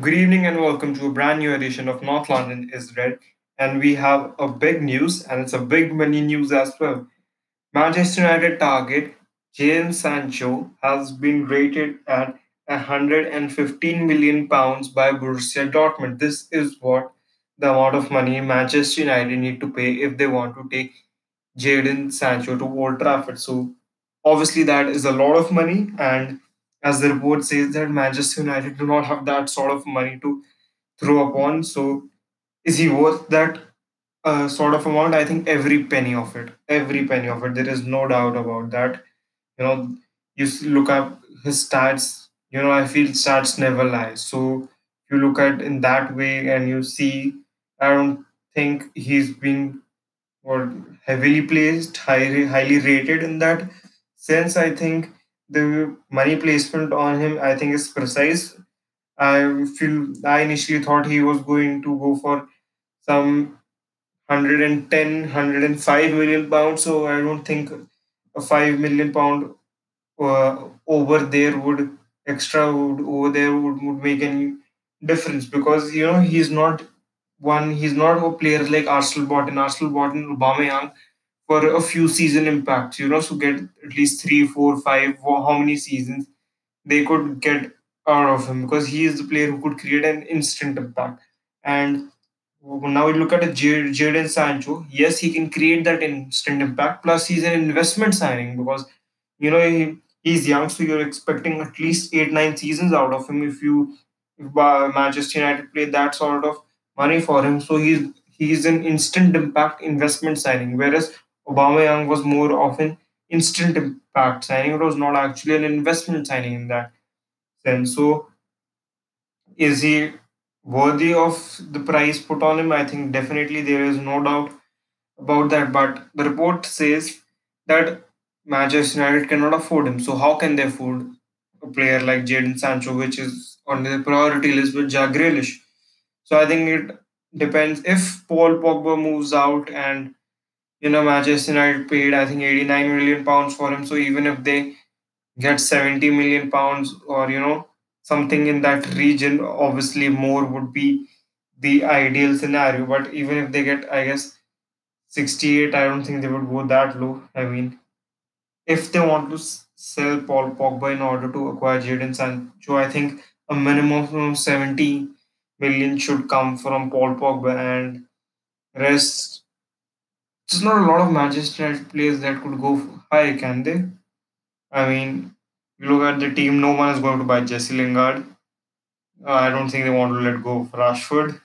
Good evening and welcome to a brand new edition of North London is Red. And we have a big news, and it's a big money news as well. Manchester United target Jadon Sancho has been rated at 115 million pounds by Borussia Dortmund. This is what the amount of money Manchester United need to pay if they want to take Jadon Sancho to Old Trafford. So obviously that is a lot of money, and as the report says that Manchester United do not have that sort of money to throw upon. So is he worth that uh, sort of amount? I think every penny of it, every penny of it. There is no doubt about that. You know, you look up his stats. You know, I feel stats never lie. So you look at in that way and you see, I don't think he's been or heavily placed, highly highly rated in that sense. I think the money placement on him, I think, is precise. I feel I initially thought he was going to go for some 110, 105 million pounds. So I don't think a 5 million pound uh, over there would extra would, over there would, would make any difference because you know he's not one he's not a player like Arsenal bought in Arsenal bought in Aubameyang for a few season impacts you know so get at least three four five how many seasons they could get out of him because he is the player who could create an instant impact. And now we look at a J- Jadon Sancho yes he can create that instant impact plus he's an investment signing because you know he, he's young so you're expecting at least eight nine seasons out of him if you if uh, manchester united play that sort of money for him. So he's he's an instant impact investment signing whereas Aubameyang was more of an instant impact signing. It was not actually an investment signing in that sense. So is he worthy of the price put on him? I think definitely there is no doubt about that. But the report says that Manchester United cannot afford him. So how can they afford a player like Jadon Sancho, which is on the priority list with Jack? So I think it depends. If Paul Pogba moves out and you know Manchester United paid I think 89 million pounds for him. So even if they get 70 million pounds or you know something in that region, obviously more would be the ideal scenario. But even if they get I guess 68, I don't think they would go that low. I mean if they want to sell Paul Pogba in order to acquire Jadon Sancho, I think a minimum of 70 million should come from Paul Pogba and rest. There's not a lot of Manchester United players that could go high, can they? I mean, you look at the team, no one is going to buy Jesse Lingard. Uh, I don't think they want to let go of Rashford.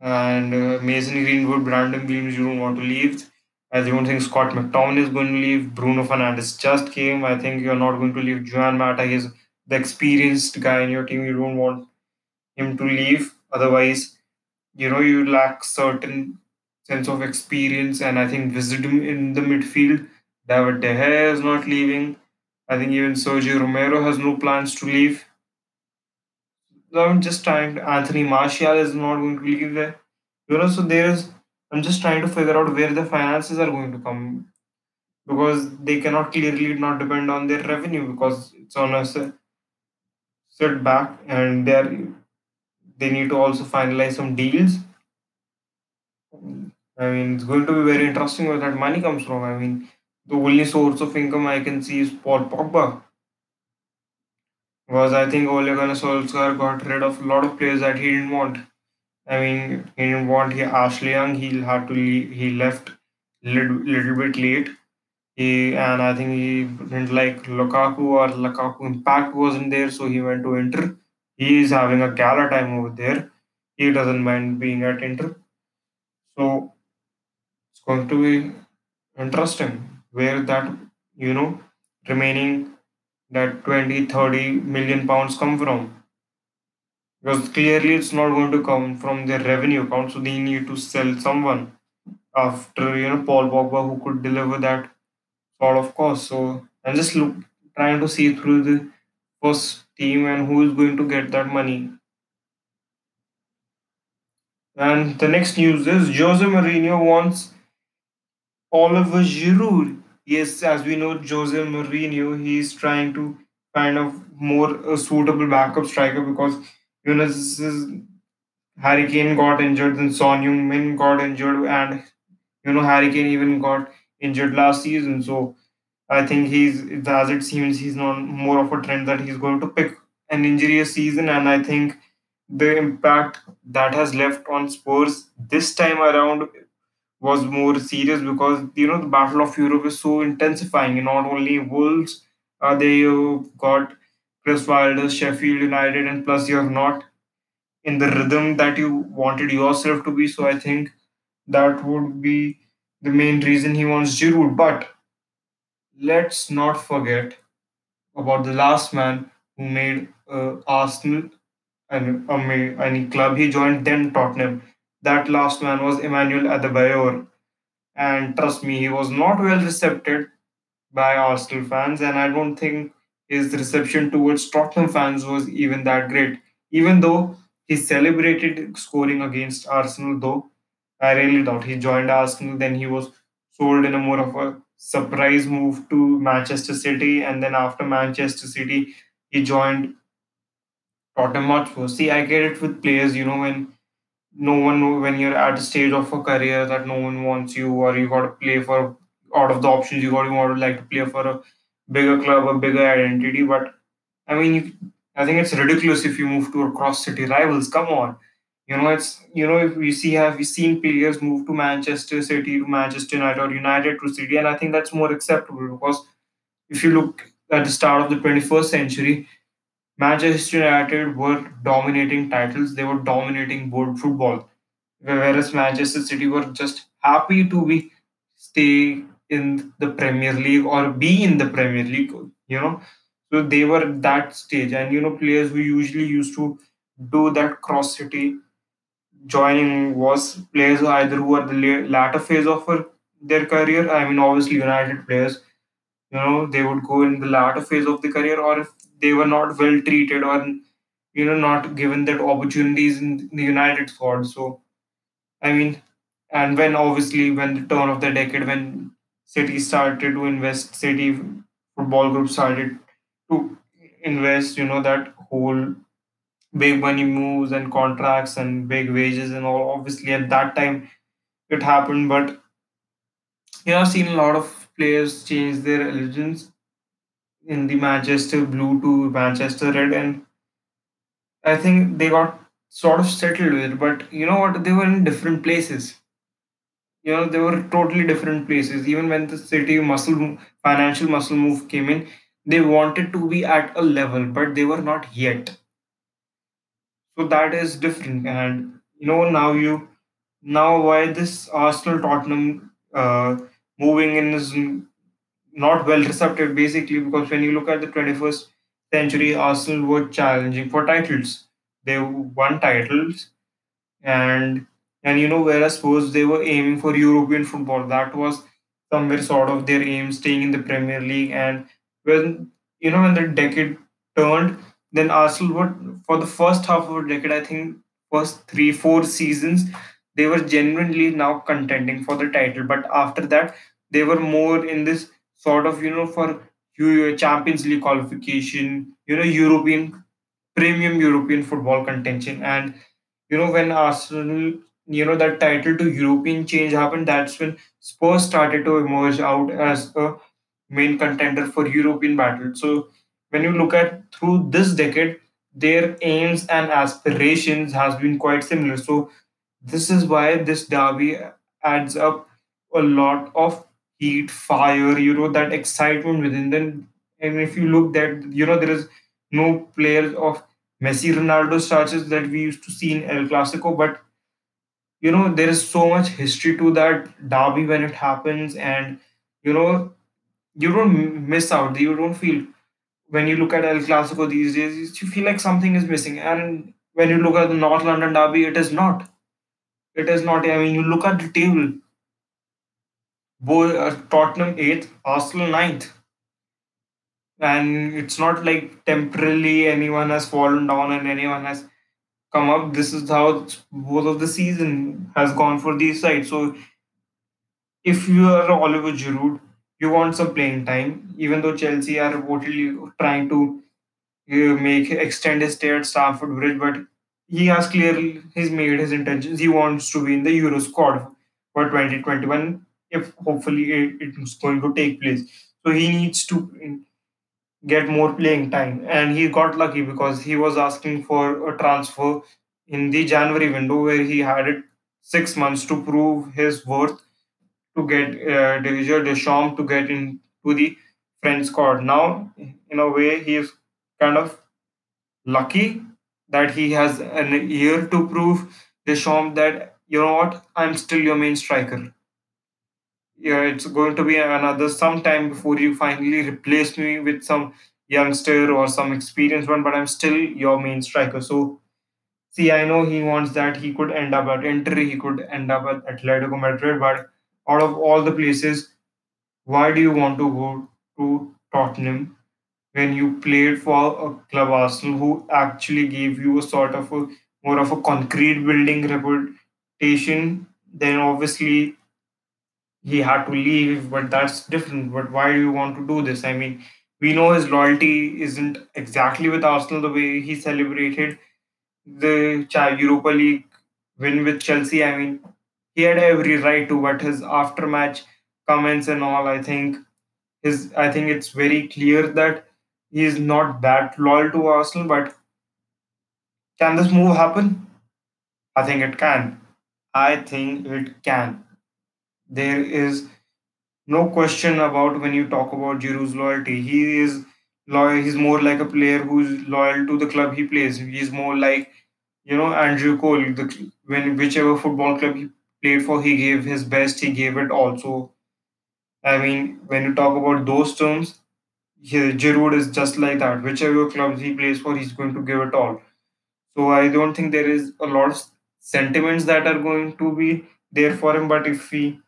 And uh, Mason Greenwood, Brandon Williams, you don't want to leave. I don't think Scott McTominay is going to leave. Bruno Fernandes just came. I think you're not going to leave. Juan Mata is the experienced guy in your team. You don't want him to leave. Otherwise, you know, you lack certain sense of experience and I think wisdom in the midfield. David De Gea is not leaving. I think even Sergio Romero has no plans to leave. I'm just trying to, Anthony Martial is not going to leave there. You know, so there is I'm just trying to figure out where the finances are going to come because they cannot clearly not depend on their revenue because it's on a setback and they're they need to also finalize some deals. I mean, it's going to be very interesting where that money comes from. I mean, the only source of income I can see is Paul Pogba because I think Ole Gunnar Solskjaer got rid of a lot of players that he didn't want. I mean, he didn't want he Ashley Young. He had to leave, he left little, little bit late. He and I think he didn't like Lukaku or Lukaku impact wasn't there, so he went to Inter. He is having a gala time over there. He doesn't mind being at Inter. So going to be interesting where that you know remaining that 20 30 million pounds come from. Because clearly it's not going to come from their revenue account so they need to sell someone after you know Paul Pogba who could deliver that sort of cost. So I'm just look, trying to see through the first team and who is going to get that money. And the next news is Jose Mourinho wants Oliver Giroud. Yes, as we know, Jose Mourinho, he is trying to kind of more a suitable backup striker because You know, this is Harry Kane got injured, then Son Heung-min got injured, and you know Harry Kane even got injured last season. So I think he's as it seems he's not more of a trend that he's going to pick an injurious season, and I think the impact that has left on Spurs this time around was more serious because you know the battle of Europe is so intensifying. Not only Wolves, uh, they uh, got Chris Wilder, Sheffield United, and plus you're not in the rhythm that you wanted yourself to be. So I think that would be the main reason he wants Giroud. But let's not forget about the last man who made uh, Arsenal and um, any club. He joined then Tottenham. That last man was Emmanuel Adebayor. And trust me, he was not well received by Arsenal fans, and I don't think his reception towards Tottenham fans was even that great. Even though he celebrated scoring against Arsenal, though I really doubt he joined Arsenal, then he was sold in a more of a surprise move to Manchester City, and then after Manchester City, he joined Tottenham Hotspur. See, I get it with players, you know, when no one when you're at a stage of a career that no one wants you or you got to play for out of the options you got you want to like to play for a bigger club a bigger identity. But i mean you, i think it's ridiculous if you move to a cross city rivals. Come on. You know it's you know if we see have we seen players move to manchester city to manchester united or united to city? And i think that's more acceptable because if you look at the start of the 21st century Manchester United were dominating titles, they were dominating world football, whereas Manchester City were just happy to be stay in the Premier League or be in the Premier League, you know. So they were at that stage, and you know, players who usually used to do that cross city joining was players who either who are the la- latter phase of their career. I mean, obviously, United players you know they would go in the latter phase of the career or if they were not well treated or you know not given that opportunities in the united squad so i mean and when obviously when the turn of the decade when city started to invest city football group started to invest you know that whole big money moves and contracts and big wages and all obviously at that time it happened but you know i've seen a lot of players change their allegiance in the Manchester blue to Manchester red, and I think they got sort of settled with it. But you know what? They were in different places. You know, they were totally different places. Even when the city muscle financial muscle move came in, they wanted to be at a level, but they were not yet. So that is different. And you know, now you now why this Arsenal Tottenham uh, moving in is not well received basically because when you look at the 21st century, Arsenal were challenging for titles. They won titles and and you know whereas suppose they were aiming for European football, that was somewhere sort of their aim, staying in the Premier League. And when you know when the decade turned, then Arsenal were for the first half of the decade, I think first three four seasons, they were genuinely now contending for the title. But after that, they were more in this sort of you know for Champions League qualification, you know European premium European football contention. And you know when Arsenal, you know that title to European change happened, that's when Spurs started to emerge out as a main contender for European battle. So when you look at through this decade, their aims and aspirations has been quite similar. So this is why this derby adds up a lot of heat, fire, you know, that excitement within them. And if you look that, you know, there is no players of Messi, Ronaldo status that we used to see in El Clasico, but you know, there is so much history to that derby when it happens, and you know, you don't miss out. You don't feel when you look at El Clasico these days, you feel like something is missing. And when you look at the North London derby, it is not. It is not. I mean, you look at the table Bo- uh, Tottenham eighth, Arsenal ninth, and it's not like temporarily anyone has fallen down and anyone has come up. This is how both of the season has gone for these sides. So if you are Oliver Giroud, you want some playing time, even though Chelsea are reportedly trying to uh, make extend his stay at Stamford Bridge, but he has clearly he's made his intentions. He wants to be in the Euro squad for 2021 if hopefully it, it's going to take place. So he needs to get more playing time, and he got lucky because he was asking for a transfer in the January window where he had it six months to prove his worth to get uh, Didier Deschamps to get into the French squad. Now, in a way, he is kind of lucky that he has an year to prove Deschamps that you know what, I'm still your main striker. Yeah, it's going to be another some time before you finally replace me with some youngster or some experienced one, but I'm still your main striker. So see, I know he wants that he could end up at Inter, he could end up at Atletico Madrid, but out of all the places, why do you want to go to Tottenham when you played for a club Arsenal who actually gave you a sort of a more of a concrete building reputation? Then obviously he had to leave, but that's different. But why do you want to do this? I mean, we know his loyalty isn't exactly with Arsenal the way he celebrated the Europa League win with Chelsea. I mean, he had every right to, but his after-match comments and all, I think his, I think it's very clear that he is not that loyal to Arsenal. But can this move happen? I think it can. I think it can. There is no question about when you talk about Giroud's loyalty. He is loyal. He's more like a player who's loyal to the club he plays. He's more like you know Andrew Cole. The when whichever football club he played for, he gave his best. He gave it also. I mean, when you talk about those terms, Giroud is just like that. Whichever clubs he plays for, he's going to give it all. So I don't think there is a lot of sentiments that are going to be there for him. But if he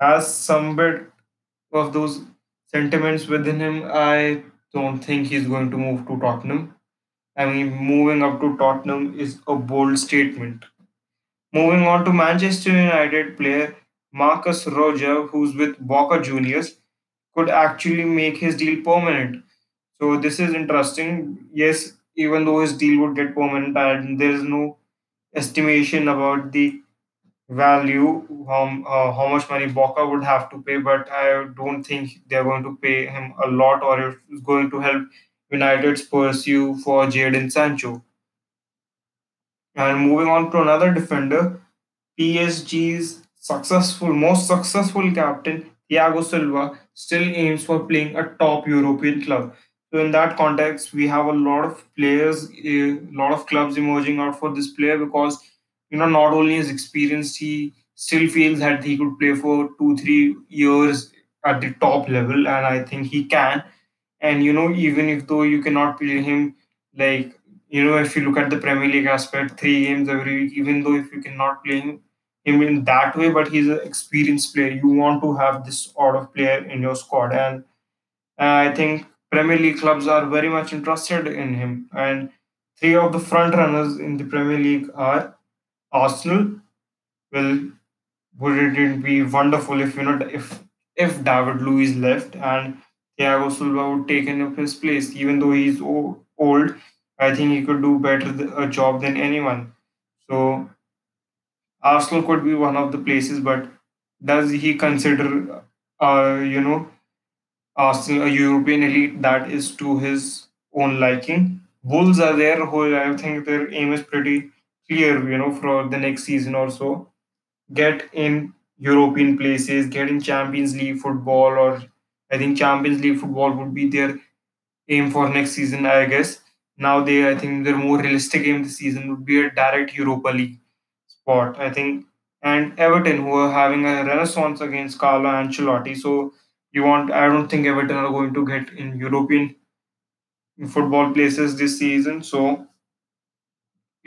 has some bit of those sentiments within him, I don't think he's going to move to Tottenham. I mean, moving up to Tottenham is a bold statement. Moving on to Manchester United player Marcos Rojo, who's with Boca Juniors, could actually make his deal permanent. So this is interesting. Yes, even though his deal would get permanent, and there is no estimation about the value, how, uh, how much money Boca would have to pay, but I don't think they're going to pay him a lot or it's going to help United's pursue for Jadon Sancho. And moving on to another defender, PSG's successful, most successful captain, Thiago Silva, still aims for playing a top European club. So in that context, we have a lot of players, a lot of clubs emerging out for this player because you know not only his experience, he still feels that he could play for two, three years at the top level, and I think he can. And you know, even if though you cannot play him like you know, if you look at the Premier League aspect, three games every week, even though if you cannot play him, in that way, but he's an experienced player. You want to have this sort of player in your squad, and uh, I think Premier League clubs are very much interested in him. And three of the front runners in the Premier League are Arsenal. Well, would it be wonderful if you know if if David Luiz left and Thiago Silva would taken up his place, even though he's old. I think he could do better a job than anyone. So Arsenal could be one of the places, but does he consider, uh, you know, Arsenal a European elite that is to his own liking? Wolves are there, who I think their aim is pretty clear, you know, for the next season or so. Get in European places, get in Champions League football, or I think Champions League football would be their aim for next season, I guess. Now they, I think, their more realistic aim this season would be a direct Europa League spot, I think. And Everton, who are having a renaissance against Carlo Ancelotti. So you want, I don't think Everton are going to get in European football places this season. So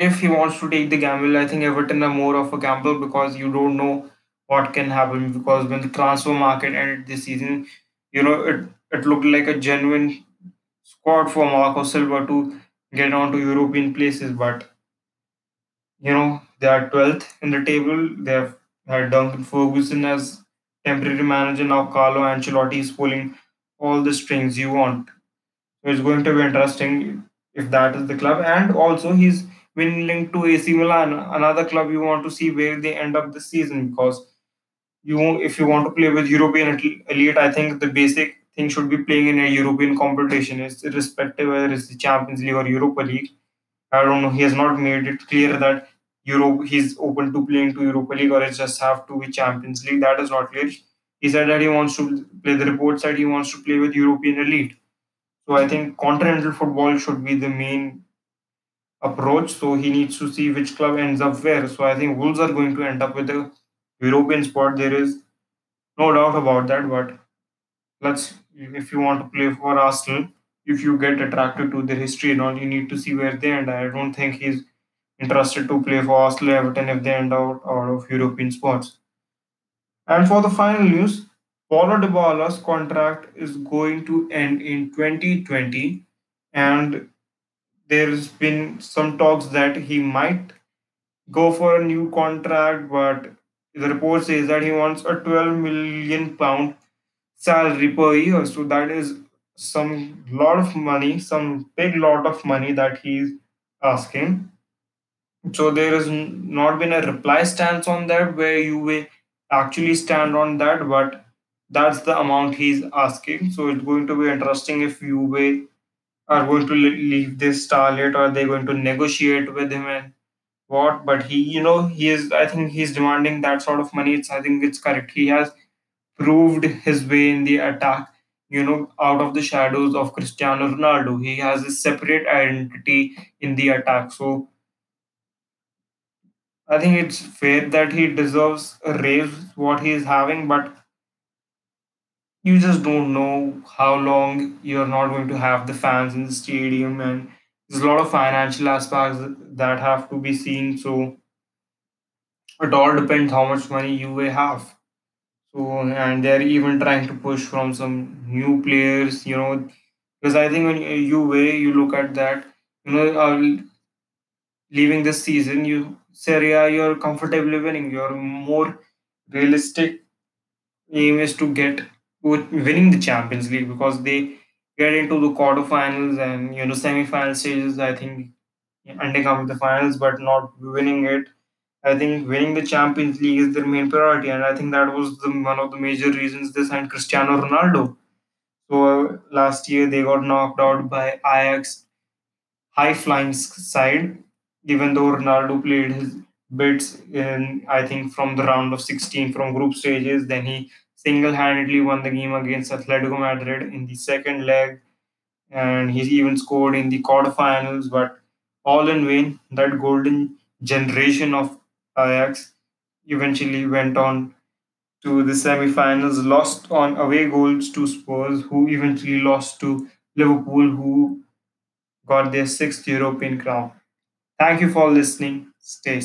if he wants to take the gamble, I think Everton are more of a gamble because you don't know what can happen. Because when the transfer market ended this season, you know, it, it looked like a genuine squad for Marco Silva to get onto European places, but you know they are 12th in the table. They have had Duncan Ferguson as temporary manager. Now Carlo Ancelotti is pulling all the strings you want. So it's going to be interesting if that is the club. And also he's been linked to AC Milan, another club you want to see where they end up this season because you if you want to play with European elite, I think the basic thing should be playing in a European competition. It's irrespective whether it's the Champions League or Europa League. I don't know. He has not made it clear that Europe he's open to playing to Europa League or it just have to be Champions League. That is not clear. He said that he wants to play. The report said he wants to play with European elite. So I think continental football should be the main approach. So he needs to see which club ends up where. So I think Wolves are going to end up with a European spot. There is no doubt about that. But let's if you want to play for Arsenal, if you get attracted to their history and all, you need to see where they end. I don't think he's interested to play for Arsenal Everton if they end out, out of European spots. And for the final news, Paulo Dybala's contract is going to end in 2020, and there's been some talks that he might go for a new contract, but the report says that he wants a 12 million pound salary per year. So that is some lot of money, some big lot of money that he's asking. So there has not been a reply stance on that where you will actually stand on that, but that's the amount he's asking. So it's going to be interesting if you will are going to leave this starlet or they're going to negotiate with him and what but he you know he is i think he's demanding that sort of money. It's i think it's correct. He has proved his way in the attack you know out of the shadows of cristiano ronaldo. He has a separate identity in the attack. So i think it's fair that he deserves a raise what he is having but you just don't know how long you're not going to have the fans in the stadium and there's a lot of financial aspects that have to be seen so it all depends how much money you will have. So and they're even trying to push from some new players you know because i think when you way you look at that you know uh, leaving this season you Serie A, you're comfortably winning. You're more realistic aim is to get winning the Champions League because they get into the quarterfinals and you know semi-final stages. I think with the finals, but not winning it. I think winning the Champions League is their main priority, and I think that was the, one of the major reasons they signed Cristiano Ronaldo. So uh, last year they got knocked out by Ajax high flying side, even though Ronaldo played his bits in, I think, from the round of 16 from group stages. Then he single handedly won the game against Atletico Madrid in the second leg, and he even scored in the quarterfinals, but all in vain. That golden generation of Ajax eventually went on to the semi-finals, lost on away goals to Spurs, who eventually lost to Liverpool, who got their sixth European crown. Thank you for listening. Stay